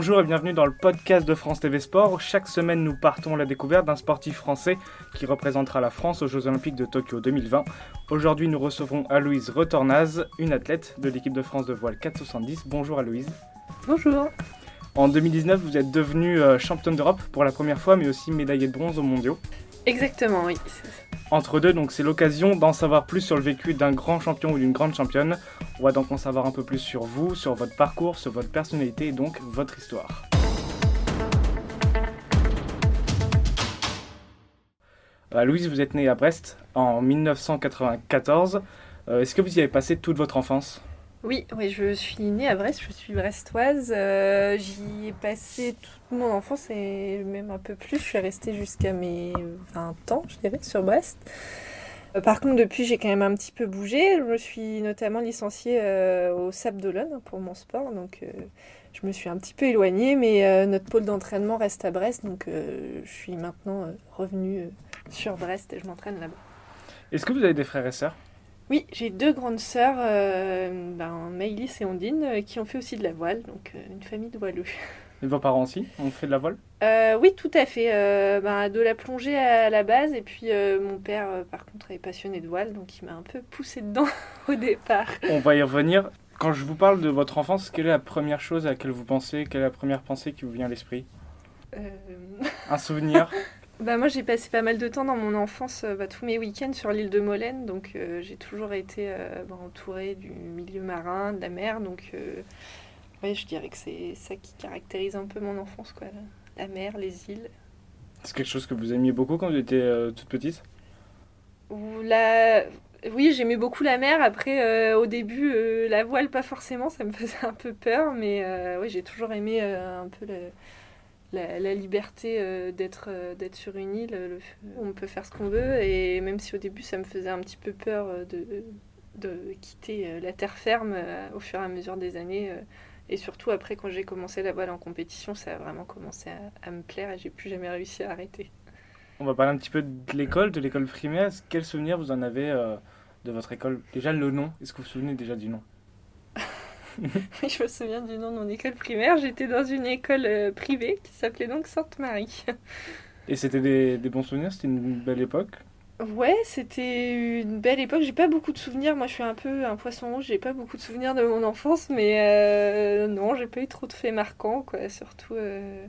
Bonjour et bienvenue dans le podcast de France TV Sport. Chaque semaine, nous partons à la découverte d'un sportif français qui représentera la France aux Jeux Olympiques de Tokyo 2020. Aujourd'hui, nous recevons Aloïse Retornaz, une athlète de l'équipe de France de voile 470. Bonjour Aloïse. Bonjour. En 2019, vous êtes devenue euh, championne d'Europe pour la première fois, mais aussi médaillée de bronze aux mondiaux. Exactement, oui. Entre deux, donc c'est l'occasion d'en savoir plus sur le vécu d'un grand champion ou d'une grande championne. On va donc en savoir un peu plus sur vous, sur votre parcours, sur votre personnalité et donc votre histoire. Euh, Louise, vous êtes née à Brest en 1994. Euh, Est-ce que vous y avez passé toute votre enfance? Oui, oui, je suis née à Brest, je suis brestoise. Euh, J'y ai passé toute mon enfance et même un peu plus. Je suis restée jusqu'à mes 20 ans, je dirais, sur Brest. Euh, Par contre, depuis, j'ai quand même un petit peu bougé. Je me suis notamment licenciée euh, au Sable d'Olonne pour mon sport, donc je me suis un petit peu éloignée, mais notre pôle d'entraînement reste à Brest, donc je suis maintenant revenue sur Brest et je m'entraîne là-bas. Est-ce que vous avez des frères et sœurs? Oui, j'ai deux grandes sœurs, euh, ben, Maëlys et Ondine, euh, qui ont fait aussi de la voile, donc euh, une famille de voileux. Et vos parents aussi ont fait de la voile? Euh, oui, tout à fait. ben, de la plongée à la base, et puis mon père, par contre, est passionné de voile, donc il m'a un peu poussé dedans au départ. On va y revenir. Quand je vous parle de votre enfance, quelle est la première chose à laquelle vous pensez? Quelle est la première pensée qui vous vient à l'esprit? Un souvenir? Bah moi j'ai passé pas mal de temps dans mon enfance, euh, bah, tous mes week-ends sur l'île de Molène, donc euh, j'ai toujours été euh, bah, entourée du milieu marin, de la mer, donc euh, ouais, je dirais que c'est ça qui caractérise un peu mon enfance, quoi. La, mer, les îles. C'est quelque chose que vous aimiez beaucoup quand vous étiez toute petite? La... Oui, j'aimais beaucoup la mer, après au début la voile pas forcément, ça me faisait un peu peur, mais oui j'ai toujours aimé un peu le- la, liberté euh, d'être euh, d'être sur une île, le- on peut faire ce qu'on veut, et même si au début ça me faisait un petit peu peur euh, de, de quitter la terre ferme au fur et à mesure des années, et surtout après quand j'ai commencé la voile en compétition, ça a vraiment commencé à, à me plaire et j'ai plus jamais réussi à arrêter. On va parler un petit peu de l'école, de l'école primaire. Quel souvenir vous en avez de votre école? Déjà le nom, est-ce que vous vous souvenez déjà du nom? je me souviens du nom de mon école primaire. J'étais dans une école euh, privée qui s'appelait donc Sainte-Marie. Et c'était des, des bons souvenirs? C'était une belle époque? Ouais, c'était une belle époque. J'ai pas beaucoup de souvenirs. Moi, je suis un peu un poisson rouge. J'ai pas beaucoup de souvenirs de mon enfance, mais euh, non, j'ai pas eu trop de faits marquants, quoi. Surtout, euh,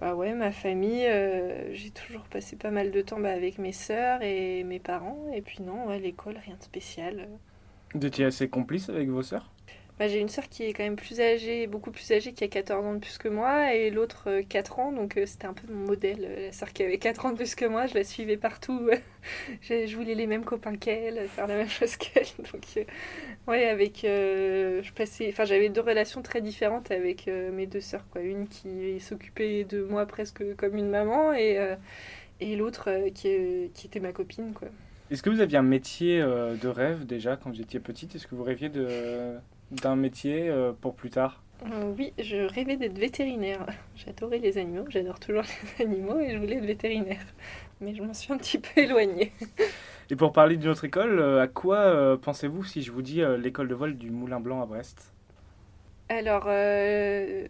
bah ouais, ma famille. euh, j'ai toujours passé pas mal de temps bah, avec mes sœurs et mes parents. Et puis non, ouais, l'école, rien de spécial. Vous étiez assez complice avec vos sœurs? Bah, j'ai une sœur qui est quand même plus âgée, beaucoup plus âgée, qui a 14 ans de plus que moi, et l'autre euh, 4 ans, donc euh, c'était un peu mon modèle. euh, La sœur qui avait 4 ans de plus que moi, je la suivais partout. je, voulais les mêmes copains qu'elle, faire la même chose qu'elle. Donc, euh, ouais, avec. je passais. Enfin, j'avais deux relations très différentes avec mes deux sœurs, quoi. Une qui s'occupait de moi presque comme une maman, et, et l'autre qui, qui était ma copine, quoi. Est-ce que vous aviez un métier de rêve déjà quand vous étiez petite? Est-ce que vous rêviez de, d'un métier euh, pour plus tard Euh, oui, je rêvais d'être vétérinaire. J'adorais les animaux, j'adore toujours les animaux et je voulais être vétérinaire. Mais je m'en suis un petit peu éloignée. Et pour parler d'une autre école, euh, à quoi pensez-vous si je vous dis l'école de vol du Moulin Blanc à Brest? Alors, euh,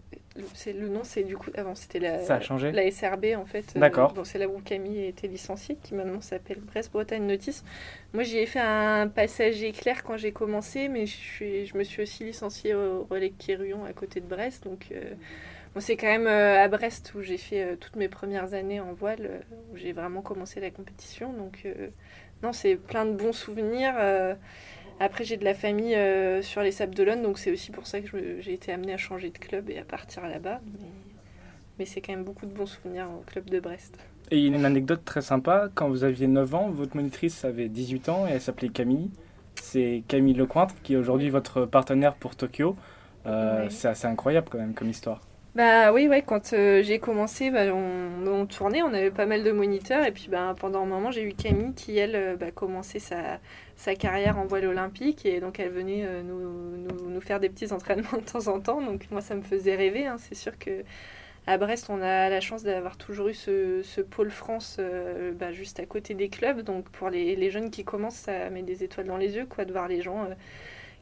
c'est le nom, c'est du coup avant c'était la Ça a changé la SRB en fait. Euh, D'accord. bon, c'est là où Camille était licenciée, qui maintenant s'appelle Brest Bretagne Notice. Moi, j'y ai fait un passage éclair quand j'ai commencé, mais je, suis, je me suis aussi licenciée au relais Quéruillon à côté de Brest, donc. euh, Bon, c'est quand même euh, à Brest où j'ai fait euh, toutes mes premières années en voile, euh, où j'ai vraiment commencé la compétition. Donc, euh, non, c'est plein de bons souvenirs. Après, j'ai de la famille euh, sur les Sables d'Olonne, donc c'est aussi pour ça que j'ai été amenée à changer de club et à partir là-bas. Mais, mais c'est quand même beaucoup de bons souvenirs au club de Brest. Et il y a une anecdote très sympa. Quand vous aviez 9 ans, votre monitrice avait 18 ans et elle s'appelait Camille. C'est Camille Lecointre qui est aujourd'hui votre partenaire pour Tokyo. Euh. C'est assez incroyable quand même comme histoire. Bah oui, ouais, quand euh, j'ai commencé, bah, on, tournait, on avait pas mal de moniteurs, et puis bah, pendant un moment, j'ai eu Camille qui, elle, euh, bah, commençait sa, sa carrière en voile olympique, et donc elle venait euh, nous, faire des petits entraînements de temps en temps, donc moi ça me faisait rêver, hein. c'est sûr que à Brest, on a la chance d'avoir toujours eu ce, pôle France bah, juste à côté des clubs, donc pour les, les jeunes qui commencent, ça met des étoiles dans les yeux, quoi, de voir les gens...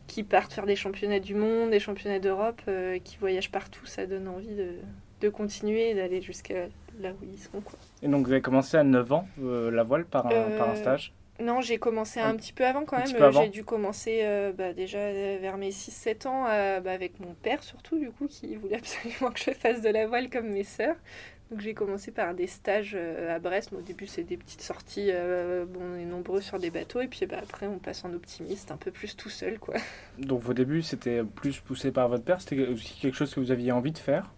euh, qui partent faire des championnats du monde, des championnats d'Europe, qui voyagent partout. Ça donne envie de, de continuer et d'aller jusqu'à là où ils sont. Quoi. Et donc vous avez commencé à 9 ans la voile par un, par un stage? non, j'ai commencé un, petit peu avant quand même. J'ai dû commencer bah, déjà vers mes 6-7 ans bah, avec mon père surtout, du coup, qui voulait absolument que je fasse de la voile comme mes sœurs. Donc j'ai commencé par des stages euh, à Brest. au début, c'est des petites sorties. Euh, bon, on est nombreux sur des bateaux. Et puis bah, après, on passe en optimiste, un peu plus tout seul. quoi. Donc vos débuts, c'était plus poussé par votre père C'était aussi quelque chose que vous aviez envie de faire?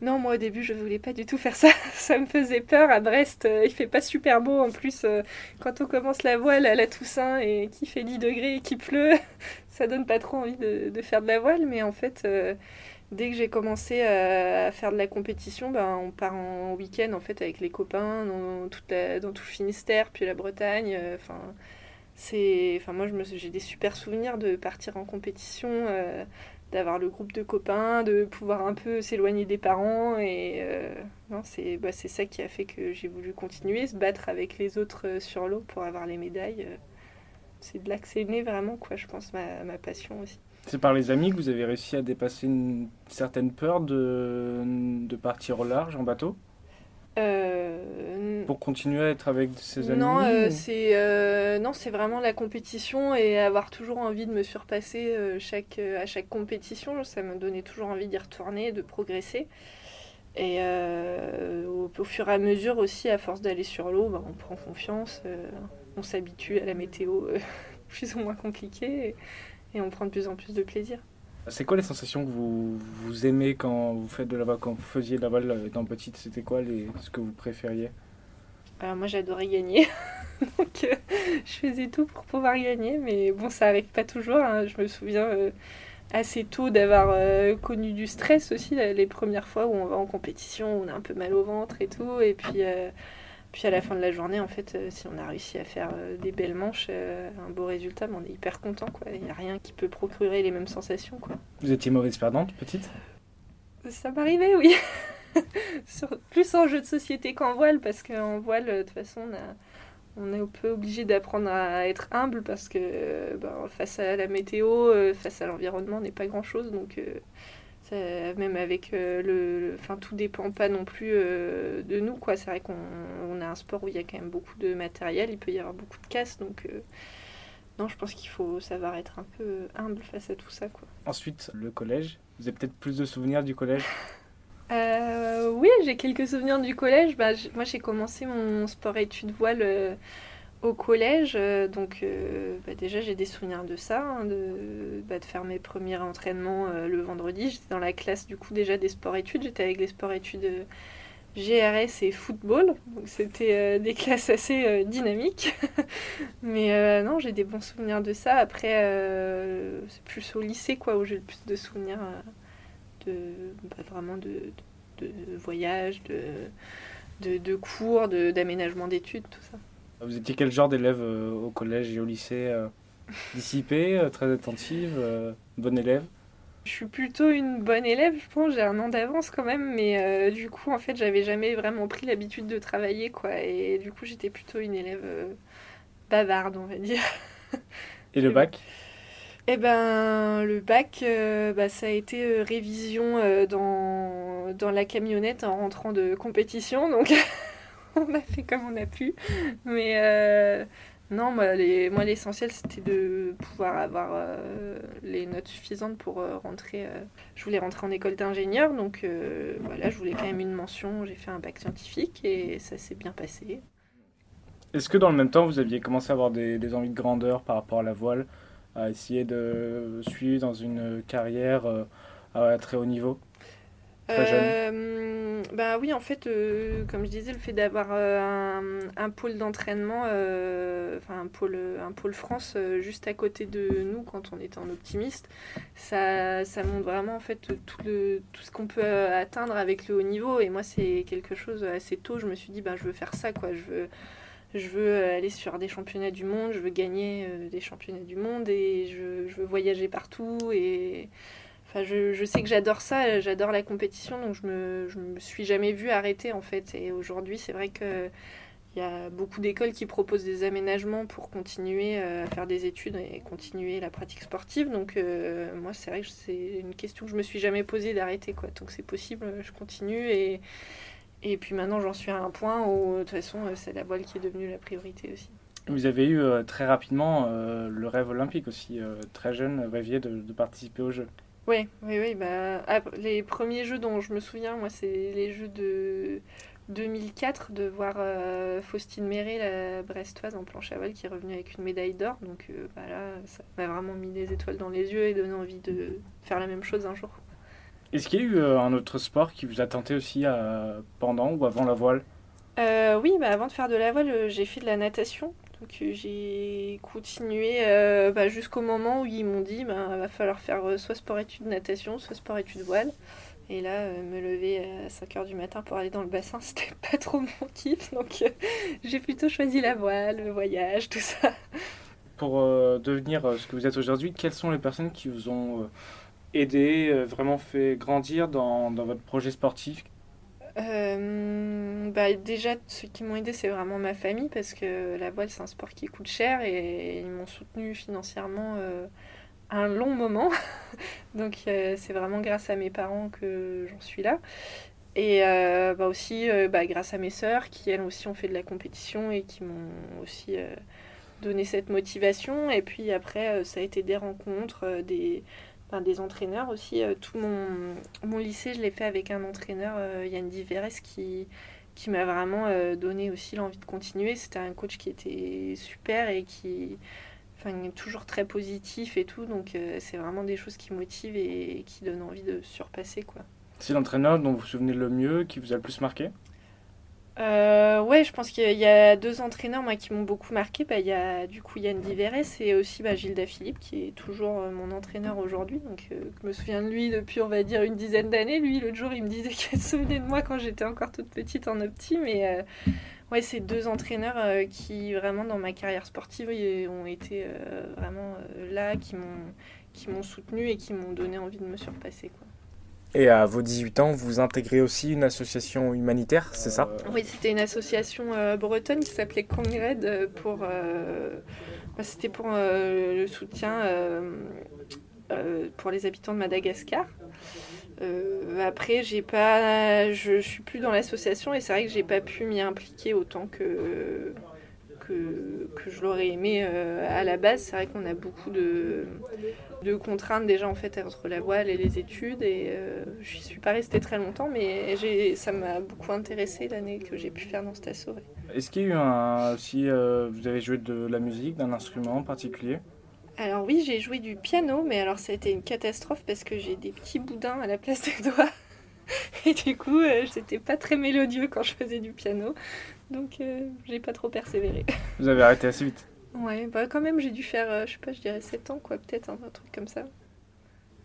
Non, moi au début, je voulais pas du tout faire ça. ça me faisait peur. À Brest, euh, il fait pas super beau. En plus, quand on commence la voile à la Toussaint et qu'il fait 10 degrés et qu'il pleut, ça donne pas trop envie de, de, faire de la voile. Mais en fait, dès que j'ai commencé à faire de la compétition, ben, on part en week-end en fait avec les copains dans, toute dans tout le Finistère, puis la Bretagne. Euh, enfin, moi j'ai des super souvenirs de partir en compétition, euh, d'avoir le groupe de copains, de pouvoir un peu s'éloigner des parents et euh, non c'est bah, ça qui a fait que j'ai voulu continuer, se battre avec les autres sur l'eau pour avoir les médailles. c'est de là que c'est né vraiment quoi, je pense ma passion aussi. C'est par les amis que vous avez réussi à dépasser une certaine peur de, de partir au large en bateau euh, Pour continuer à être avec ses amis Non, euh, c'est euh, non, c'est vraiment la compétition et avoir toujours envie de me surpasser chaque, à chaque compétition. Ça me donnait toujours envie d'y retourner, de progresser. Et au, au, fur et à mesure aussi, à force d'aller sur l'eau, bah, on prend confiance, on s'habitue à la météo plus ou moins compliquée. Et, et on prend de plus en plus de plaisir. C'est quoi les sensations que vous, vous aimez quand vous faites de la voile, quand vous faisiez de la voile euh, étant petite? C'était quoi les, ce que vous préfériez? Alors moi j'adorais gagner, donc euh, je faisais tout pour pouvoir gagner, mais bon ça arrive pas toujours. Hein. Je me souviens euh, assez tôt d'avoir connu du stress aussi les premières fois où on va en compétition, on a un peu mal au ventre et tout, et puis puis à la fin de la journée, en fait, euh, si on a réussi à faire euh, des belles manches, euh, un beau résultat, on est hyper content. Il n'y a rien qui peut procurer les mêmes sensations. Quoi. Vous étiez mauvaise perdante, petite? Ça m'arrivait, oui. plus en jeu de société qu'en voile, parce qu'en voile, de toute façon, on, est un peu obligé d'apprendre à être humble, parce que ben, face à la météo, face à l'environnement, on n'est pas grand-chose. Donc même avec euh, le, enfin tout dépend pas non plus euh, de nous quoi. C'est vrai qu'on on a un sport où il y a quand même beaucoup de matériel il peut y avoir beaucoup de casse donc euh, non je pense qu'il faut savoir être un peu humble face à tout ça quoi. Ensuite le collège. Vous avez peut-être plus de souvenirs du collège? Oui j'ai quelques souvenirs du collège. Bah, moi j'ai commencé mon sport études voile au collège, euh, donc euh, bah, déjà j'ai des souvenirs de ça, hein, de, bah, de, faire mes premiers entraînements euh, le vendredi. J'étais dans la classe du coup déjà des sports-études, j'étais avec les sports-études GRS et football, donc c'était des classes assez dynamiques. Mais non, j'ai des bons souvenirs de ça. Après, c'est plus au lycée quoi où j'ai le plus de souvenirs de bah, de, de, voyages, de, de cours, d'aménagement d'études, tout ça. Vous étiez quel genre d'élève euh, au collège et au lycée euh, Dissipé, euh, très attentive, bonne élève? Je suis plutôt une bonne élève, je pense. J'ai un an d'avance quand même, mais du coup, en fait, j'avais jamais vraiment pris l'habitude de travailler, quoi. Et du coup, j'étais plutôt une élève bavarde, on va dire. Et le bac? Eh ben, le bac, bah, ça a été révision dans, dans la camionnette en rentrant de compétition, donc on a fait comme on a pu. Mais euh, non, moi, l'essentiel, c'était de pouvoir avoir euh, les notes suffisantes pour euh, rentrer. je voulais rentrer en école d'ingénieur, donc voilà, je voulais quand même une mention. J'ai fait un bac scientifique et ça s'est bien passé. Est-ce que dans le même temps, vous aviez commencé à avoir des, des, envies de grandeur par rapport à la voile, à essayer de suivre dans une carrière à très haut niveau? Euh, bah oui, en fait, euh, comme je disais, le fait d'avoir euh, un, pôle d'entraînement, enfin un pôle, un pôle France juste à côté de nous quand on était en optimiste, ça, ça montre vraiment en fait tout, tout ce qu'on peut atteindre avec le haut niveau. Et moi, c'est quelque chose assez tôt. Je me suis dit, bah, je veux faire ça, quoi. Je veux, je veux aller sur des championnats du monde, je veux gagner des championnats du monde et je, je veux voyager partout et Enfin, je, sais que j'adore ça, j'adore la compétition, donc je me, je me suis jamais vue arrêter en fait. Et aujourd'hui, c'est vrai que il y a beaucoup d'écoles qui proposent des aménagements pour continuer à faire des études et continuer la pratique sportive. Donc moi, c'est vrai que c'est une question que je me suis jamais posée d'arrêter. Quoi. Donc c'est possible, je continue. Et, et puis maintenant, j'en suis à un point où, de toute façon, c'est la voile qui est devenue la priorité aussi. Vous avez eu euh, très rapidement euh, le rêve olympique aussi, euh, très jeune, rêviez de, de, participer aux Jeux. Oui, oui, oui. Bah, les premiers Jeux dont je me souviens, moi, c'est les Jeux de 2004, de voir Faustine Méré, la brestoise en planche à voile, qui est revenue avec une médaille d'or. Donc bah, là, ça m'a vraiment mis des étoiles dans les yeux et donné envie de faire la même chose un jour. Est-ce qu'il y a eu un autre sport qui vous a tenté aussi pendant ou avant la voile? Oui, bah, avant de faire de la voile, j'ai fait de la natation. Donc euh, j'ai continué euh, bah, jusqu'au moment où ils m'ont dit bah, va falloir faire euh, soit sport-études natation, soit sport-études voile. Et là, me lever à 5h du matin pour aller dans le bassin, c'était pas trop mon kiff. Donc j'ai plutôt choisi la voile, le voyage, tout ça. Pour devenir ce que vous êtes aujourd'hui, quelles sont les personnes qui vous ont aidé, vraiment fait grandir dans votre projet sportif euh, bah déjà, ceux qui m'ont aidé, c'est vraiment ma famille parce que la voile, c'est un sport qui coûte cher et ils m'ont soutenu financièrement euh, un long moment. Donc, euh, c'est vraiment grâce à mes parents que j'en suis là. Et bah aussi, bah, grâce à mes sœurs qui, elles aussi, ont fait de la compétition et qui m'ont aussi donné cette motivation. Et puis après, ça a été des rencontres, des des entraîneurs aussi. Euh, tout mon, mon, lycée, je l'ai fait avec un entraîneur, euh, Yann Diveres, qui, qui m'a vraiment euh, donné aussi l'envie de continuer. C'était un coach qui était super et qui enfin, toujours très positif et tout. Donc c'est vraiment des choses qui motivent et, qui donnent envie de surpasser. quoi. C'est l'entraîneur dont vous vous souvenez le mieux, qui vous a le plus marqué? Euh, ouais, je pense qu'il y a deux entraîneurs moi, qui m'ont beaucoup marqué. Bah, il y a du coup Yann Diveres et aussi bah, Gilda Philippe qui est toujours euh, mon entraîneur aujourd'hui. Donc euh, je me souviens de lui depuis on va dire une dizaine d'années. Lui l'autre jour il me disait qu'il se souvenait de moi quand j'étais encore toute petite en opti. Mais ouais, c'est deux entraîneurs qui vraiment dans ma carrière sportive ont été vraiment là, qui m'ont qui m'ont soutenu et qui m'ont donné envie de me surpasser. Quoi. Et à vos 18 ans, vous intégrez aussi une association humanitaire, c'est ça? Oui, c'était une association euh, bretonne qui s'appelait Congred euh, pour. Euh, bah, c'était pour le soutien pour les habitants de Madagascar. après, j'ai pas, je suis plus dans l'association et c'est vrai que j'ai pas pu m'y impliquer autant que que, je l'aurais aimé euh, à la base. C'est vrai qu'on a beaucoup de, de, contraintes déjà en fait entre la voile et les études et euh, je ne suis pas restée très longtemps mais ça m'a beaucoup intéressé l'année que j'ai pu faire dans cette asso. Est-ce qu'il y a eu un, aussi, euh, vous avez joué de la musique, d'un instrument en particulier? Alors oui, j'ai joué du piano, mais alors ça a été une catastrophe parce que j'ai des petits boudins à la place des doigts. Et du coup, c'était pas très mélodieux quand je faisais du piano. Donc euh, j'ai pas trop persévéré. Vous avez arrêté assez vite Ouais, bah quand même j'ai dû faire, euh, je sais pas, je dirais 7 ans quoi, peut-être un, truc comme ça.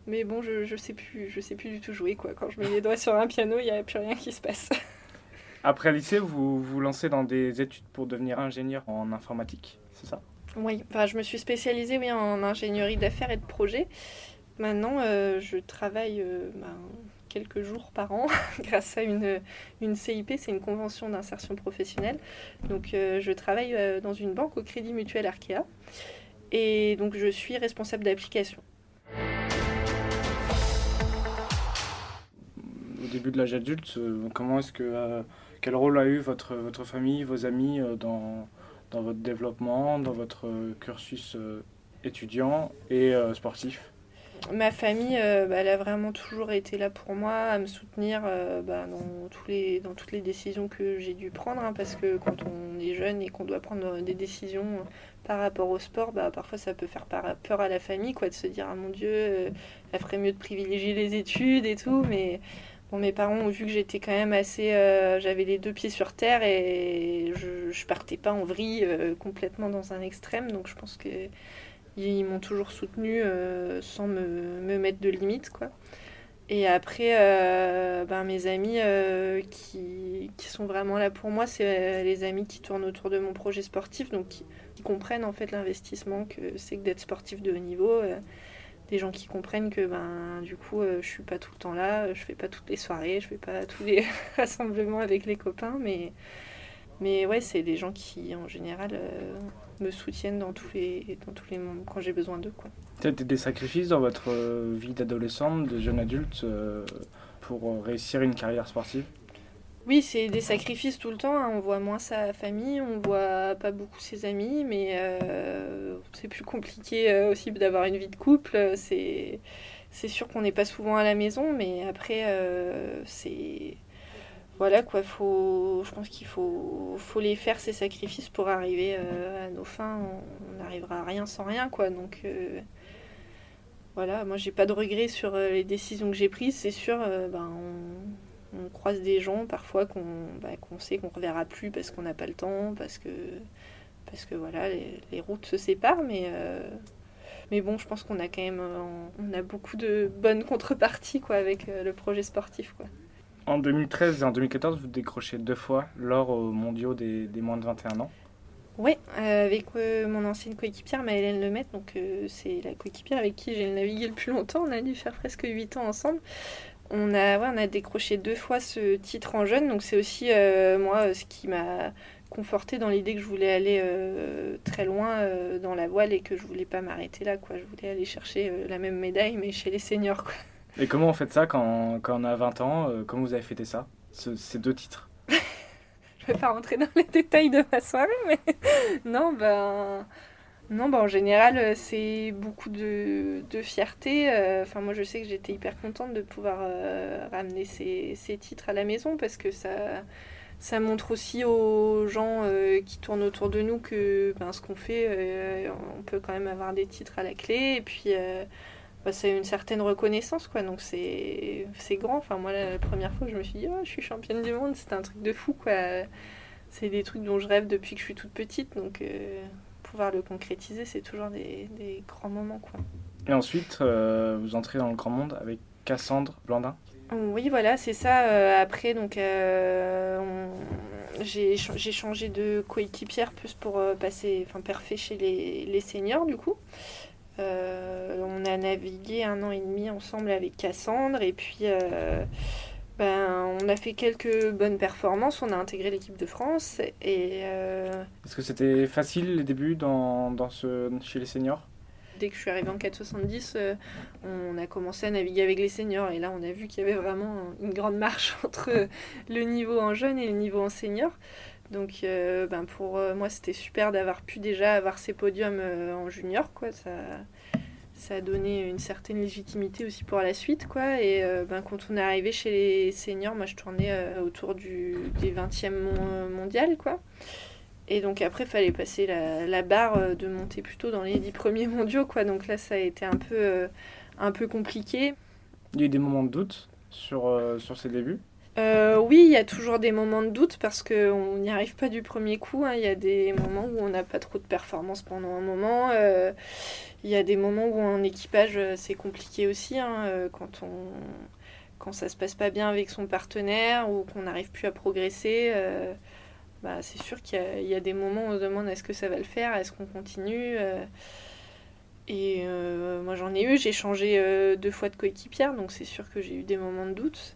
Mais bon, je, je sais plus, je sais plus du tout jouer quoi. Quand je mets les doigts sur un piano, il n'y a plus rien qui se passe. Après le lycée, vous vous lancez dans des études pour devenir ingénieur en informatique, c'est ça? Oui, enfin, je me suis spécialisée oui, en ingénierie d'affaires et de projet. Maintenant, euh, je travaille bah, quelques jours par an grâce à une, une CIP, c'est une convention d'insertion professionnelle. Donc euh, je travaille euh, dans une banque au Crédit Mutuel Arkea et donc je suis responsable d'application. Au début de l'âge adulte, euh, comment est-ce que quel rôle a eu votre, votre famille, vos amis dans, dans votre développement, dans votre cursus étudiant et sportif? Ma famille, euh, bah, elle a vraiment toujours été là pour moi, à me soutenir euh, bah, dans, dans toutes les décisions que j'ai dû prendre. Hein, parce que quand on est jeune et qu'on doit prendre des décisions par rapport au sport, bah, parfois ça peut faire peur à la famille, quoi, de se dire, ah mon Dieu, euh, elle ferait mieux de privilégier les études et tout. Mais bon, mes parents ont vu que j'étais quand même assez. J'avais les deux pieds sur terre et je, je partais pas en vrille complètement dans un extrême. Donc je pense que ils m'ont toujours soutenu euh, sans me, me, mettre de limites, quoi. Et après, euh, ben, mes amis euh, qui, qui, sont vraiment là pour moi, c'est les amis qui tournent autour de mon projet sportif, donc qui, comprennent en fait l'investissement que c'est que d'être sportif de haut niveau. des gens qui comprennent que ben du coup je suis pas tout le temps là, je fais pas toutes les soirées, je fais pas tous les rassemblements avec les copains, mais mais ouais, c'est des gens qui, en général, me soutiennent dans tous les, dans tous les moments quand j'ai besoin d'eux. Peut-être des sacrifices dans votre vie d'adolescente, de jeune adulte, pour réussir une carrière sportive? Oui, c'est des sacrifices tout le temps. Hein. On voit moins sa famille, on voit pas beaucoup ses amis, mais euh, c'est plus compliqué euh, aussi d'avoir une vie de couple. C'est, c'est sûr qu'on n'est pas souvent à la maison, mais après, euh, c'est. Voilà quoi, je pense qu'il faut, faut les faire ces sacrifices pour arriver à nos fins. On n'arrivera à rien sans rien quoi. Donc voilà, moi j'ai pas de regrets sur les décisions que j'ai prises. C'est sûr, ben, on croise des gens parfois qu'on bah, sait qu'on ne reverra plus parce qu'on n'a pas le temps, parce que, voilà, les, routes se séparent, mais, euh, bon, je pense qu'on a quand même on a beaucoup de bonnes contreparties quoi, avec euh, le projet sportif. En 2013 et en 2014, vous décrochez deux fois l'or aux mondiaux des, moins de 21 ans. Oui, euh, avec mon ancienne coéquipière Maëlène Lemaitre, donc c'est la coéquipière avec qui j'ai navigué le plus longtemps. On a dû faire presque 8 ans ensemble on a, on a décroché deux fois ce titre en jeune, donc c'est aussi euh, moi ce qui m'a conforté dans l'idée que je voulais aller euh, très loin euh, dans la voile et que je voulais pas m'arrêter là. Quoi. Je voulais aller chercher la même médaille, mais chez les seniors. Quoi. Et comment on fait ça quand, quand on a 20 ans Comment vous avez fêté ça, ces deux titres? Je vais pas rentrer dans les détails de ma soirée, mais non, ben. Non, bah en général, euh, c'est beaucoup de, fierté. Euh, enfin, moi, je sais que j'étais hyper contente de pouvoir euh, ramener ces, titres à la maison parce que ça, ça montre aussi aux gens qui tournent autour de nous que ben, ce qu'on fait, on peut quand même avoir des titres à la clé. Et puis, bah, c'est une certaine reconnaissance, quoi. Donc, c'est grand. Enfin, moi, la, première fois que je me suis dit, oh, je suis championne du monde, c'était un truc de fou, quoi. C'est des trucs dont je rêve depuis que je suis toute petite. Donc pouvoir le concrétiser, c'est toujours des, des, grands moments. Quoi. Et ensuite, euh, vous entrez dans le grand monde avec Cassandre Blandin Oui, voilà, c'est ça. Euh, après, donc, euh, j'ai changé de coéquipière plus pour passer, enfin, parfait chez les, les, seniors, du coup. On a navigué un an et demi ensemble avec Cassandre, et puis ben, on a fait quelques bonnes performances, on a intégré l'équipe de France. Et euh, Est-ce que c'était facile les débuts dans, dans ce, chez les seniors? Dès que je suis arrivée en 470, euh, on a commencé à naviguer avec les seniors. Et là, on a vu qu'il y avait vraiment une grande marche entre le niveau en jeune et le niveau en senior. Donc euh, ben pour moi, c'était super d'avoir pu déjà avoir ces podiums en junior. Quoi. Ça, ça a donné une certaine légitimité aussi pour la suite. Quoi. Et euh, ben, quand on est arrivé chez les seniors, moi je tournais euh, autour du, des 20e mondial. Quoi. Et donc après, il fallait passer la, barre euh, de monter plutôt dans les 10 premiers mondiaux. Quoi. Donc là, ça a été un peu, un peu compliqué. Il y a eu des moments de doute sur, sur ces débuts? Euh, oui, il y a toujours des moments de doute parce qu'on n'y arrive pas du premier coup. Hein. Il y a des moments où on n'a pas trop de performance pendant un moment. Euh, il y a des moments où en équipage, euh, c'est compliqué aussi. Hein, quand, on, quand ça se passe pas bien avec son partenaire ou qu'on n'arrive plus à progresser, bah, c'est sûr qu'il y, a des moments où on se demande est-ce que ça va le faire, est-ce qu'on continue. et moi j'en ai eu, j'ai changé deux fois de coéquipière, donc c'est sûr que j'ai eu des moments de doute.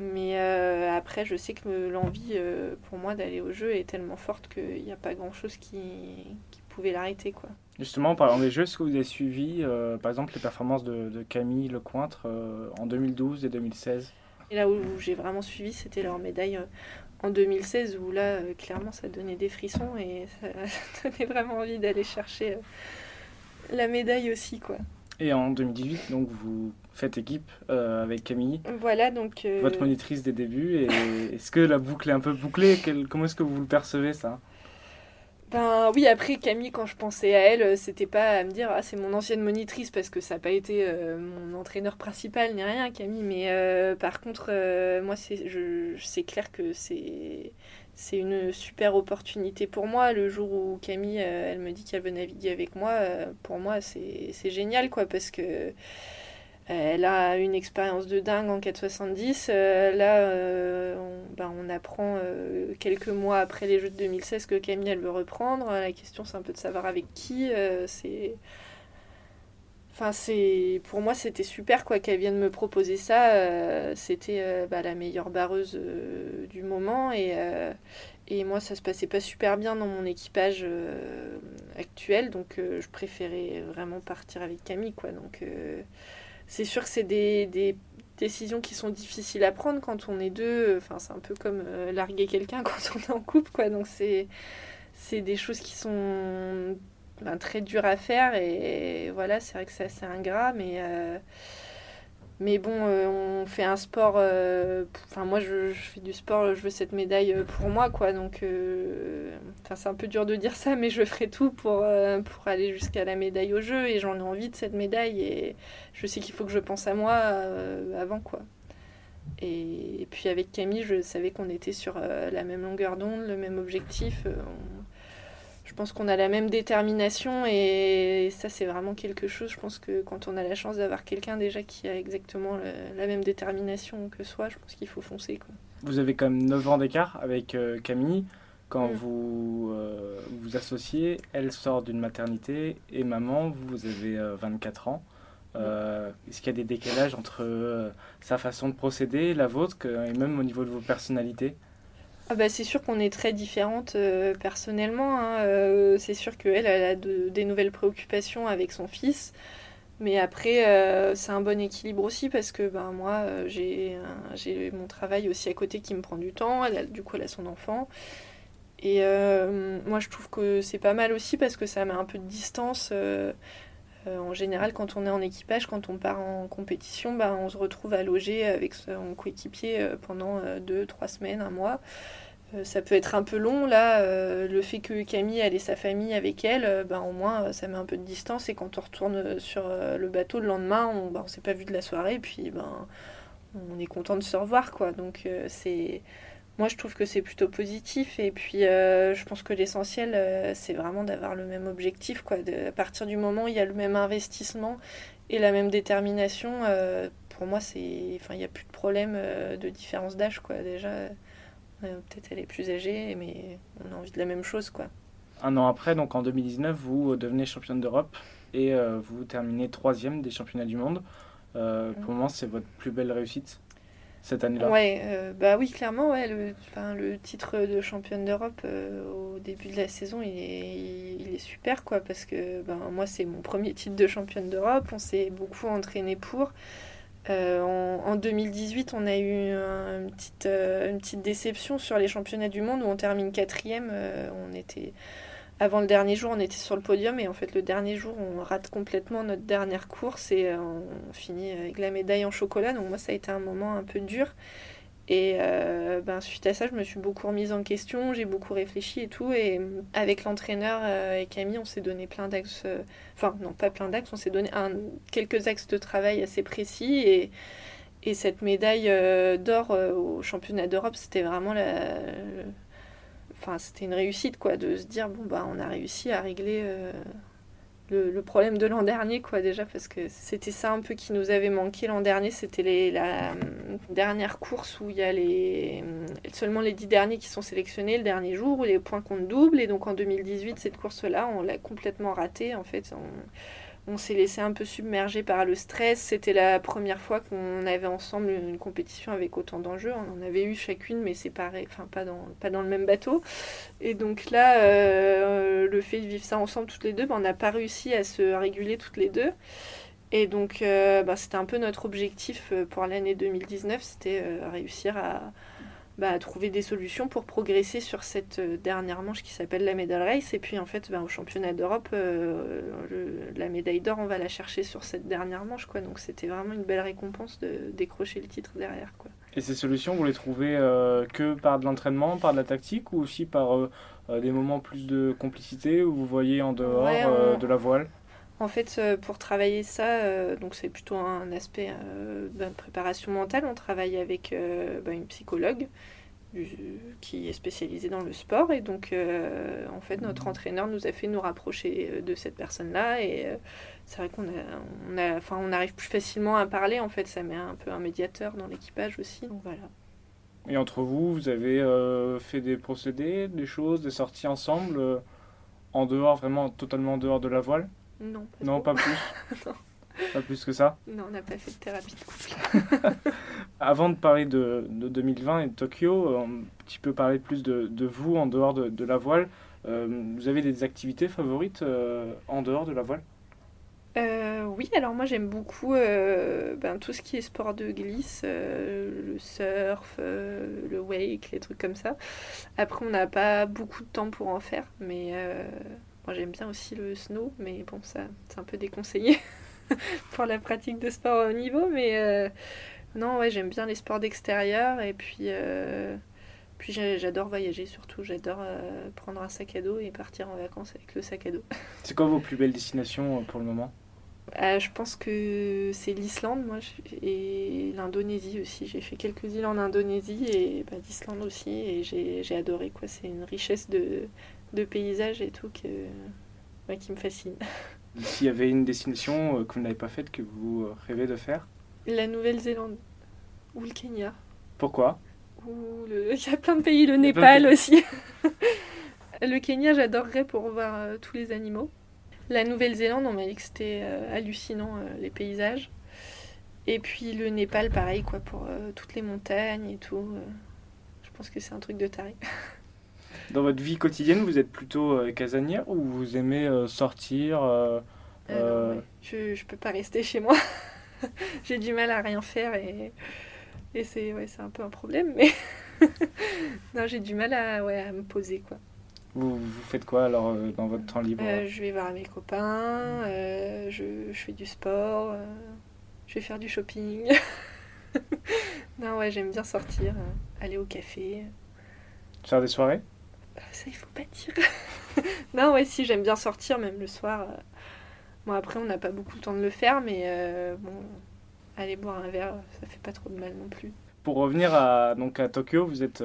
Mais euh, après, je sais que l'envie euh, pour moi d'aller au jeu est tellement forte qu'il n'y a pas grand chose qui, qui pouvait l'arrêter. quoi. Justement, en parlant des jeux, est-ce que vous avez suivi euh, par exemple les performances de, de Camille Lecointre en 2012 et 2016 Et là où, j'ai vraiment suivi, c'était leur médaille en 2016 où là, clairement, ça donnait des frissons et ça donnait vraiment envie d'aller chercher la médaille aussi. quoi. Et en 2018, donc vous faites équipe euh, avec Camille. Voilà, donc. Euh, Votre monitrice des débuts. Et est-ce que la boucle est un peu bouclée? Comment est-ce que vous le percevez ça? Ben oui, après Camille, quand je pensais à elle, c'était pas à me dire ah c'est mon ancienne monitrice parce que ça n'a pas été euh, mon entraîneur principal ni rien Camille, mais par contre moi c'est je, c'est clair que c'est c'est une super opportunité pour moi. Le jour où Camille, elle me dit qu'elle veut naviguer avec moi, pour moi, c'est génial, quoi, parce que elle a une expérience de dingue en 470. Euh, là, euh, on, ben, on, apprend euh, quelques mois après les Jeux de 2016 que Camille, elle veut reprendre. La question, c'est un peu de savoir avec qui. c'est... Enfin, c'est pour moi c'était super quoi qu'elle vienne me proposer ça. Euh, c'était euh, bah, la meilleure barreuse euh, du moment et, et moi ça se passait pas super bien dans mon équipage actuel, donc je préférais vraiment partir avec Camille quoi. Donc c'est sûr que c'est des, des, décisions qui sont difficiles à prendre quand on est deux. Enfin c'est un peu comme larguer quelqu'un quand on est en couple quoi. Donc c'est c'est des choses qui sont ben, très dur à faire et voilà c'est vrai que c'est assez ingrat mais euh, mais bon euh, on fait un sport euh, enfin moi je, fais du sport je veux cette médaille pour moi quoi donc c'est un peu dur de dire ça mais je ferai tout pour pour aller jusqu'à la médaille au jeu et j'en ai envie de cette médaille et je sais qu'il faut que je pense à moi avant quoi. Et, puis avec Camille je savais qu'on était sur la même longueur d'onde le même objectif je pense qu'on a la même détermination et ça c'est vraiment quelque chose. Je pense que quand on a la chance d'avoir quelqu'un déjà qui a exactement la, même détermination que soi, je pense qu'il faut foncer. Quoi. Vous avez quand même 9 ans d'écart avec euh, Camille. Quand mm. vous euh, vous associez, elle sort d'une maternité et maman, vous avez 24 euh, ans. Mm. Est-ce qu'il y a des décalages entre sa façon de procéder, la vôtre, et même au niveau de vos personnalités? Ah bah c'est sûr qu'on est très différentes euh, personnellement. Hein. Euh, c'est sûr qu'elle elle a des nouvelles préoccupations avec son fils. Mais après, euh, c'est un bon équilibre aussi parce que ben, moi, j'ai mon travail aussi à côté qui me prend du temps. Elle du coup, elle a son enfant. Et moi, je trouve que c'est pas mal aussi parce que ça met un peu de distance. En général, quand on est en équipage, quand on part en compétition, ben, on se retrouve à loger avec son coéquipier pendant deux, trois semaines, un mois. Euh, ça peut être un peu long là, euh, le fait que Camille ait sa famille avec elle, euh, ben, au moins ça met un peu de distance et quand on retourne sur le bateau le lendemain, on ben, s'est pas vu de la soirée, puis ben on est content de se revoir quoi. Donc c'est moi je trouve que c'est plutôt positif et puis je pense que l'essentiel c'est vraiment d'avoir le même objectif quoi. à partir du moment où il y a le même investissement et la même détermination, pour moi c'est, enfin il n'y a plus de problème de différence d'âge quoi déjà. Peut-être elle est plus âgée, mais on a envie de la même chose, quoi. Un an après, donc en 2019, vous devenez championne d'Europe et euh, vous terminez troisième des championnats du monde. Euh, pour le moment, c'est votre plus belle réussite? Cette année-là Ouais, euh, bah oui, clairement, ouais, le, le titre de championne d'Europe au début de la saison, il est, il est super, quoi, parce que ben, moi, c'est mon premier titre de championne d'Europe, on s'est beaucoup entraîné pour. Euh, en, 2018, on a eu une, petite, euh, une petite déception sur les championnats du monde où on termine quatrième. Euh, on était avant le dernier jour, on était sur le podium et en fait le dernier jour, on rate complètement notre dernière course et on finit avec la médaille en chocolat. Donc moi, ça a été un moment un peu dur. Et euh, ben, suite à ça, je me suis beaucoup remise en question, j'ai beaucoup réfléchi et tout. Et euh, avec l'entraîneur euh, et Camille, on s'est donné plein d'axes, enfin non pas plein d'axes, on s'est donné un, quelques axes de travail assez précis. Et, et cette médaille d'or au championnat d'Europe, c'était vraiment la... Enfin, c'était une réussite, quoi, de se dire, bon, bah, on a réussi à régler le, problème de l'an dernier, quoi, déjà, parce que c'était ça un peu qui nous avait manqué l'an dernier. C'était la euh, dernière course où il y a les, euh, seulement les dix derniers qui sont sélectionnés le dernier jour, où les points comptent double. Et donc en 2018, cette course-là, on l'a complètement ratée. En fait, on s'est laissé un peu submerger par le stress. C'était la première fois qu'on avait ensemble une compétition avec autant d'enjeux. On en avait eu chacune, mais séparées, enfin pas dans, pas dans le même bateau. Et donc là, euh, le fait de vivre ça ensemble toutes les deux, ben, on n'a pas réussi à se réguler toutes les deux. Et donc, euh, ben, c'était un peu notre objectif euh, pour l'année 2019, c'était réussir à, bah, trouver des solutions pour progresser sur cette euh, dernière manche qui s'appelle la Medal Race. Et puis en fait, bah, au championnat d'Europe, euh, la médaille d'or, on va la chercher sur cette dernière manche. Quoi. Donc c'était vraiment une belle récompense de décrocher le titre derrière. Quoi. Et ces solutions, vous les trouvez euh, que par de l'entraînement, par de la tactique ou aussi par des moments plus de complicité où vous voyez en dehors de la voile? En fait, pour travailler ça, donc c'est plutôt un aspect de préparation mentale. On travaille avec bah, une psychologue qui est spécialisée dans le sport. Et donc, euh, en fait, notre entraîneur nous a fait nous rapprocher euh, de cette personne-là. Et euh, c'est vrai qu'on arrive plus facilement à parler. En fait, ça met un peu un médiateur dans l'équipage aussi. Donc voilà. Et entre vous, vous avez fait des procédés, des choses, des sorties ensemble, en dehors, vraiment totalement en dehors de la voile? Non. non, pas plus. Pas plus que ça Non, on n'a pas fait de thérapie de couple. Avant de parler de, de, 2020 et de Tokyo, un petit peu parler plus de, de vous en dehors de, de la voile. Euh, vous avez des activités favorites euh, en dehors de la voile? Euh, oui, alors moi j'aime beaucoup euh, ben, tout ce qui est sport de glisse, euh, le surf, le wake, les trucs comme ça. Après, on n'a pas beaucoup de temps pour en faire, mais moi j'aime bien aussi le snow, mais bon, ça c'est un peu déconseillé pour la pratique de sport au niveau. Mais non, ouais, j'aime bien les sports d'extérieur et puis. Puis j'adore voyager surtout, j'adore prendre un sac à dos et partir en vacances avec le sac à dos. C'est quoi vos plus belles destinations pour le moment? Euh, je pense que c'est l'Islande, moi, et l'Indonésie aussi. J'ai fait quelques îles en Indonésie et bah, l'Islande aussi, et j'ai adoré. quoi. C'est une richesse de, de paysages et tout que, qui me fascine. S'il y avait une destination euh, que vous n'avez pas faite, que vous euh, rêvez de faire? La Nouvelle-Zélande ou le Kenya. Pourquoi? Le... Il y a plein de pays, le Népal aussi. le Kenya, j'adorerais pour voir tous les animaux. La Nouvelle-Zélande, on m'a dit que c'était euh, hallucinant, euh, les paysages. Et puis le Népal, pareil, quoi, pour euh, toutes les montagnes et tout. je pense que c'est un truc de taré. Dans votre vie quotidienne, vous êtes plutôt casanière ou vous aimez sortir je, je peux pas rester chez moi. J'ai du mal à rien faire et, et c'est ouais, un peu un problème. Mais non, j'ai du mal à, ouais, à me poser. quoi. Vous, vous, faites quoi alors euh, dans votre temps libre? Euh, Je vais voir mes copains, euh, je, je, fais du sport, je vais faire du shopping. non, ouais, j'aime bien sortir, aller au café. Faire des soirées? Ça, il faut pas dire. non, ouais, si, j'aime bien sortir, même le soir. Bon, après, on n'a pas beaucoup de temps de le faire, mais bon, aller boire un verre, ça fait pas trop de mal non plus. Pour revenir à, donc à Tokyo, vous êtes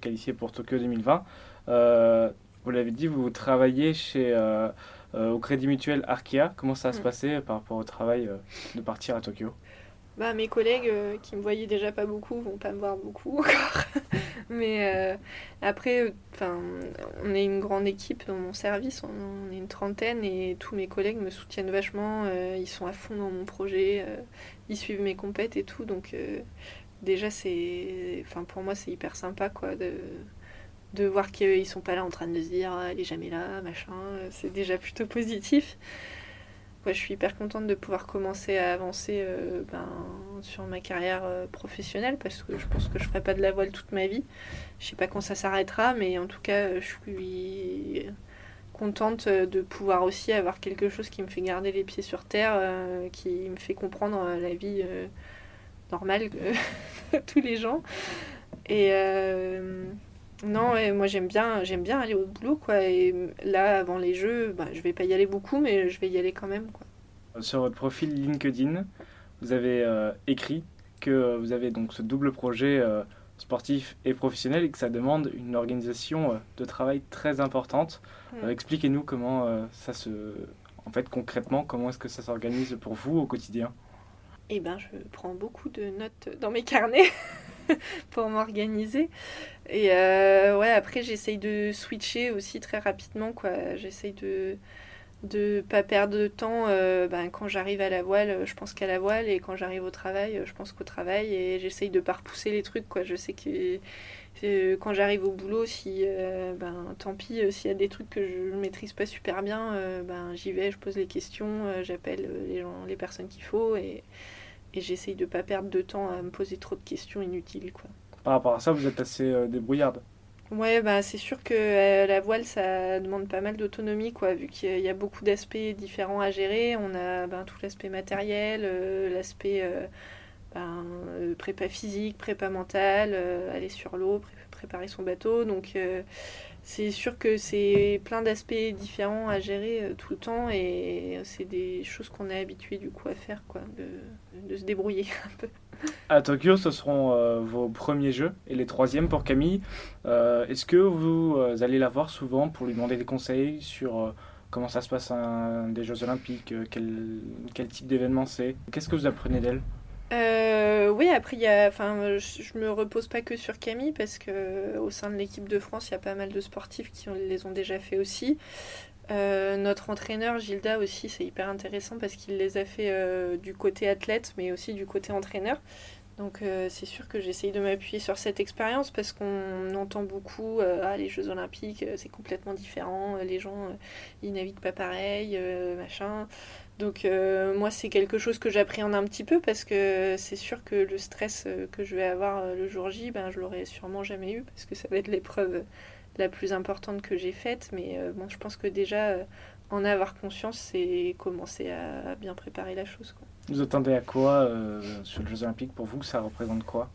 qualifié pour Tokyo 2020. Euh, vous l'avez dit, vous travaillez chez, euh, euh, au Crédit Mutuel Arkea. Comment ça va se mm. passer par rapport au travail de partir à Tokyo? Bah, mes collègues qui me voyaient déjà pas beaucoup vont pas me voir beaucoup encore. Mais après, enfin, on est une grande équipe dans mon service, on, est une trentaine et tous mes collègues me soutiennent vachement. ils sont à fond dans mon projet, ils suivent mes compètes et tout. Donc déjà, c'est, pour moi, c'est hyper sympa quoi de de voir qu'ils sont pas là en train de se dire ah, elle est jamais là, machin, c'est déjà plutôt positif. Je suis hyper contente de pouvoir commencer à avancer euh, ben, sur ma carrière euh, professionnelle parce que je pense que je ferai pas de la voile toute ma vie. Je sais pas quand ça s'arrêtera, mais en tout cas, je suis contente de pouvoir aussi avoir quelque chose qui me fait garder les pieds sur terre, euh, qui me fait comprendre la vie normale de tous les gens. Et non, et moi j'aime bien, j'aime bien aller au boulot, quoi. Et là, avant les jeux, bah, je vais pas y aller beaucoup, mais je vais y aller quand même, quoi. Sur votre profil LinkedIn, vous avez euh, écrit que vous avez donc ce double projet euh, sportif et professionnel et que ça demande une organisation euh, de travail très importante. Mm. Expliquez-nous comment ça se, en fait concrètement, comment est-ce que ça s'organise pour vous au quotidien? Eh ben, je prends beaucoup de notes dans mes carnets. pour m'organiser. Et euh, ouais, après, j'essaye de switcher aussi très rapidement, quoi. J'essaye de de pas perdre de temps euh, ben, quand j'arrive à la voile je pense qu'à la voile et quand j'arrive au travail je pense qu'au travail et j'essaye de pas repousser les trucs quoi je sais que euh, quand j'arrive au boulot si ben tant pis s'il y a des trucs que je ne maîtrise pas super bien ben j'y vais je pose les questions j'appelle les gens les personnes qu'il faut et j'essaye de pas perdre de temps à me poser trop de questions inutiles. Quoi. Par rapport à ça, vous êtes assez euh, débrouillarde Ouais, bah, c'est sûr que euh, la voile, ça demande pas mal d'autonomie, quoi, vu qu'il y a beaucoup d'aspects différents à gérer. On a ben, tout l'aspect matériel, euh, l'aspect ben, prépa physique, prépa mentale, aller sur l'eau, préparer son bateau. Donc c'est sûr que c'est plein d'aspects différents à gérer tout le temps et c'est des choses qu'on est habitué du coup à faire, quoi, de, se débrouiller un peu. À Tokyo, ce seront euh, vos premiers jeux et les troisièmes pour Camille. Euh, est-ce que vous allez la voir souvent pour lui demander des conseils sur comment ça se passe un, des Jeux Olympiques, quel, quel type d'événement c'est? Qu'est-ce que vous apprenez d'elle? Euh, oui, après, y a, enfin, je, me repose pas que sur Camille parce que au sein de l'équipe de France, il y a pas mal de sportifs qui les ont déjà fait aussi. Notre entraîneur Gilda aussi, c'est hyper intéressant parce qu'il les a fait du côté athlète, mais aussi du côté entraîneur. Donc c'est sûr que j'essaye de m'appuyer sur cette expérience parce qu'on entend beaucoup ah, les Jeux Olympiques, c'est complètement différent, les gens ils naviguent pas pareil, machin. Donc euh, moi c'est quelque chose que j'appréhende un petit peu parce que c'est sûr que le stress euh, que je vais avoir euh, le jour J, ben, je l'aurais sûrement jamais eu parce que ça va être l'épreuve la plus importante que j'ai faite. Mais bon, je pense que déjà en avoir conscience, c'est commencer à, bien préparer la chose. Vous attendez à quoi sur les Jeux Olympiques? Pour vous, ça représente quoi?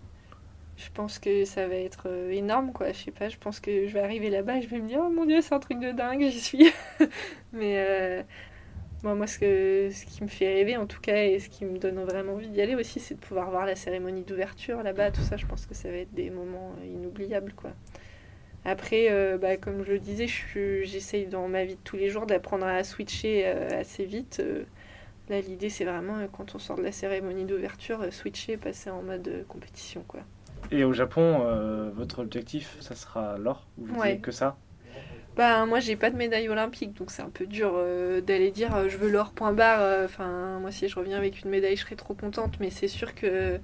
Je pense que ça va être énorme, quoi. Je sais pas, je pense que je vais arriver là-bas et je vais me dire, oh mon dieu, c'est un truc de dingue, j'y suis. Mais moi, ce, que, ce qui me fait rêver, en tout cas, et ce qui me donne vraiment envie d'y aller aussi, c'est de pouvoir voir la cérémonie d'ouverture là-bas. Tout ça, je pense que ça va être des moments euh, inoubliables, quoi. Après, euh, bah, comme je le disais, j'essaye dans ma vie de tous les jours d'apprendre à switcher euh, assez vite. là, l'idée, c'est vraiment, quand on sort de la cérémonie d'ouverture, switcher, passer en mode compétition, quoi. Et au Japon, votre objectif, ça sera l'or? Vous ouais. que ça? Bah, moi, j'ai pas de médaille olympique, donc c'est un peu dur euh, d'aller dire euh, je veux l'or, point barre. Euh, enfin, moi, si je reviens avec une médaille, je serais trop contente, mais c'est sûr que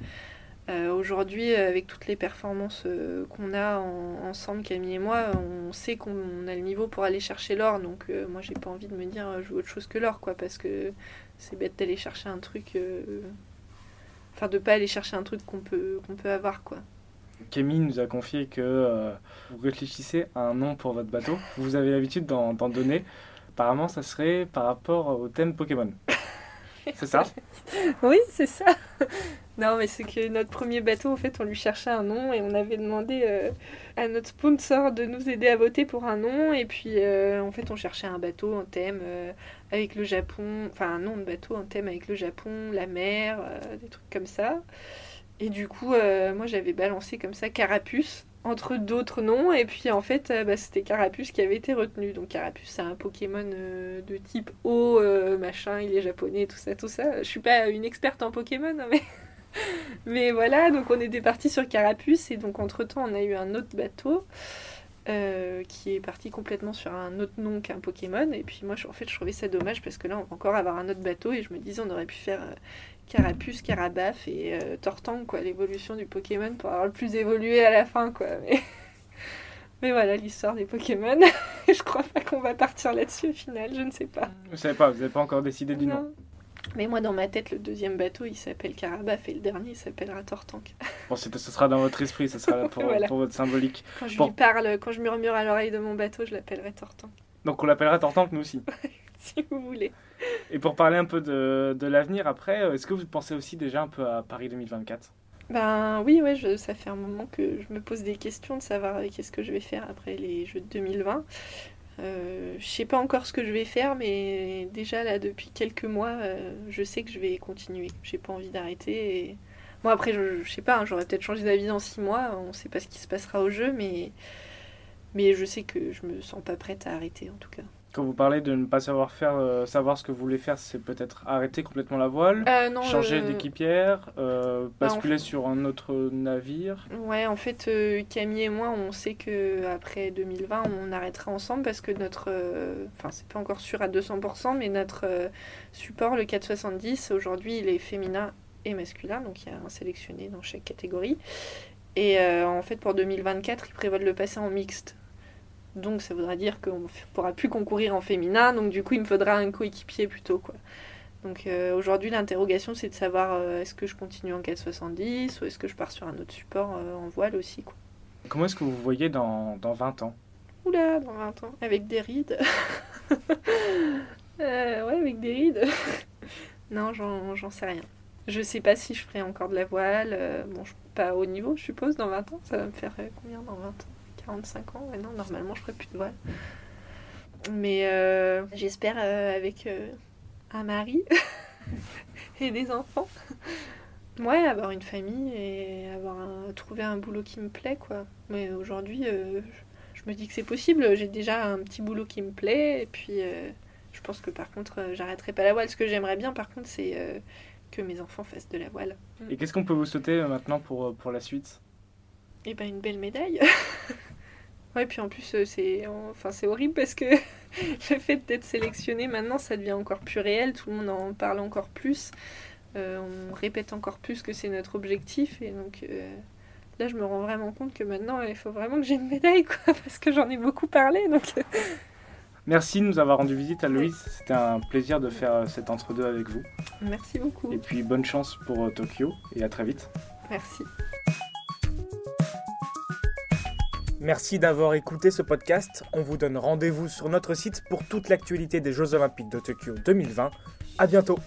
aujourd'hui, avec toutes les performances qu'on a ensemble, Camille et moi, on sait qu'on a le niveau pour aller chercher l'or, donc moi, j'ai pas envie de me dire je veux autre chose que l'or, quoi, parce que c'est bête d'aller chercher un truc. Enfin, de pas aller chercher un truc qu'on peut, qu'on peut avoir, quoi. Camille nous a confié que euh, vous réfléchissez à un nom pour votre bateau. Vous avez l'habitude d'en donner. Apparemment, ça serait par rapport au thème Pokémon. C'est ça? Oui, c'est ça. Non, mais c'est que notre premier bateau, en fait, on lui cherchait un nom et on avait demandé euh, à notre sponsor de nous aider à voter pour un nom. Et puis, euh, en fait, on cherchait un bateau, un thème avec le Japon, enfin un nom de bateau, un thème avec le Japon, la mer, des trucs comme ça. Et du coup, euh, moi j'avais balancé comme ça Carapuce entre d'autres noms. Et puis en fait, euh, bah, c'était Carapuce qui avait été retenu. Donc Carapuce, c'est un Pokémon euh, de type eau, machin, il est japonais, tout ça, tout ça. Je suis pas une experte en Pokémon, hein, mais. mais voilà, donc on était parti sur Carapuce. Et donc entre temps, on a eu un autre bateau. qui est parti complètement sur un autre nom qu'un Pokémon. Et puis moi, en fait, je trouvais ça dommage parce que là, on va encore avoir un autre bateau et je me disais, on aurait pu faire Carapuce, Carabaf et euh, Tortank, quoi, l'évolution du Pokémon pour avoir le plus évolué à la fin, quoi. Mais, mais voilà l'histoire des Pokémon. je crois pas qu'on va partir là-dessus au final, je ne sais pas. Vous savez pas, vous n'avez pas encore décidé du nom. Mais moi, dans ma tête, le deuxième bateau, il s'appelle Carabaf et le dernier, il s'appellera Tortank. Bon, ce sera dans votre esprit, ce sera là pour, pour, votre symbolique. Quand je lui parle, quand je murmure à l'oreille de mon bateau, je l'appellerai Tortank. Donc on l'appellera Tortank, nous aussi. si vous voulez. Et pour parler un peu de, de l'avenir après, euh, est-ce que vous pensez aussi déjà un peu à Paris 2024 ben oui, ouais, je, ça fait un moment que je me pose des questions de savoir euh, qu'est-ce que je vais faire après les Jeux de 2020. Euh, je sais pas encore ce que je vais faire, mais déjà là depuis quelques mois, euh, je sais que je vais continuer. J'ai pas envie d'arrêter. Et... Bon après, je, je sais pas, hein, j'aurais peut-être changé d'avis dans six mois. On sait pas ce qui se passera au jeu, mais mais je sais que je me sens pas prête à arrêter en tout cas. Quand vous parlez de ne pas savoir faire, euh, savoir ce que vous voulez faire, c'est peut-être arrêter complètement la voile, euh, non, changer d'équipière, euh, bah, basculer sur un autre navire. Ouais, en fait, Camille et moi, on sait que après 2020, on arrêtera ensemble parce que notre, enfin, c'est pas encore sûr à 200%, mais notre support, le 470, aujourd'hui, il est féminin et masculin, donc il y a un sélectionné dans chaque catégorie. Et en fait, pour 2024, ils prévoient de le passer en mixte. Donc ça voudra dire qu'on ne pourra plus concourir en féminin, donc du coup il me faudra un coéquipier plutôt quoi. Donc euh, aujourd'hui l'interrogation c'est de savoir euh, est-ce que je continue en 470 ou est-ce que je pars sur un autre support euh, en voile aussi quoi. Comment est-ce que vous voyez dans, dans 20 ans? Oula, dans 20 ans, avec des rides. ouais, avec des rides. non, j'en sais rien. Je sais pas si je ferai encore de la voile. bon, je, pas au niveau, je suppose, dans 20 ans. Ça va me faire combien dans 20 ans? 45 ans. non, normalement, je ferai plus de voile. Mais euh, j'espère euh, avec euh, un mari et des enfants. Ouais, avoir une famille et avoir trouver un boulot qui me plaît, quoi. Mais aujourd'hui, je me dis que c'est possible. J'ai déjà un petit boulot qui me plaît. Et puis, je pense que par contre, j'arrêterai pas la voile. Ce que j'aimerais bien, par contre, c'est que mes enfants fassent de la voile. Et qu'est-ce qu'on peut vous souhaiter maintenant pour, pour la suite? Eh ben, une belle médaille. Ouais, puis en plus, euh, c'est enfin, horrible parce que le fait d'être sélectionné, maintenant, ça devient encore plus réel. Tout le monde en parle encore plus. Euh, on répète encore plus que c'est notre objectif. Et donc euh, là, je me rends vraiment compte que maintenant, il faut vraiment que j'ai une médaille, quoi, parce que j'en ai beaucoup parlé. Donc... Merci de nous avoir rendu visite à Louise. C'était un plaisir de faire cet entre-deux avec vous. Merci beaucoup. Et puis bonne chance pour Tokyo et à très vite. Merci. Merci d'avoir écouté ce podcast. On vous donne rendez-vous sur notre site pour toute l'actualité des Jeux Olympiques de Tokyo 2020. À bientôt.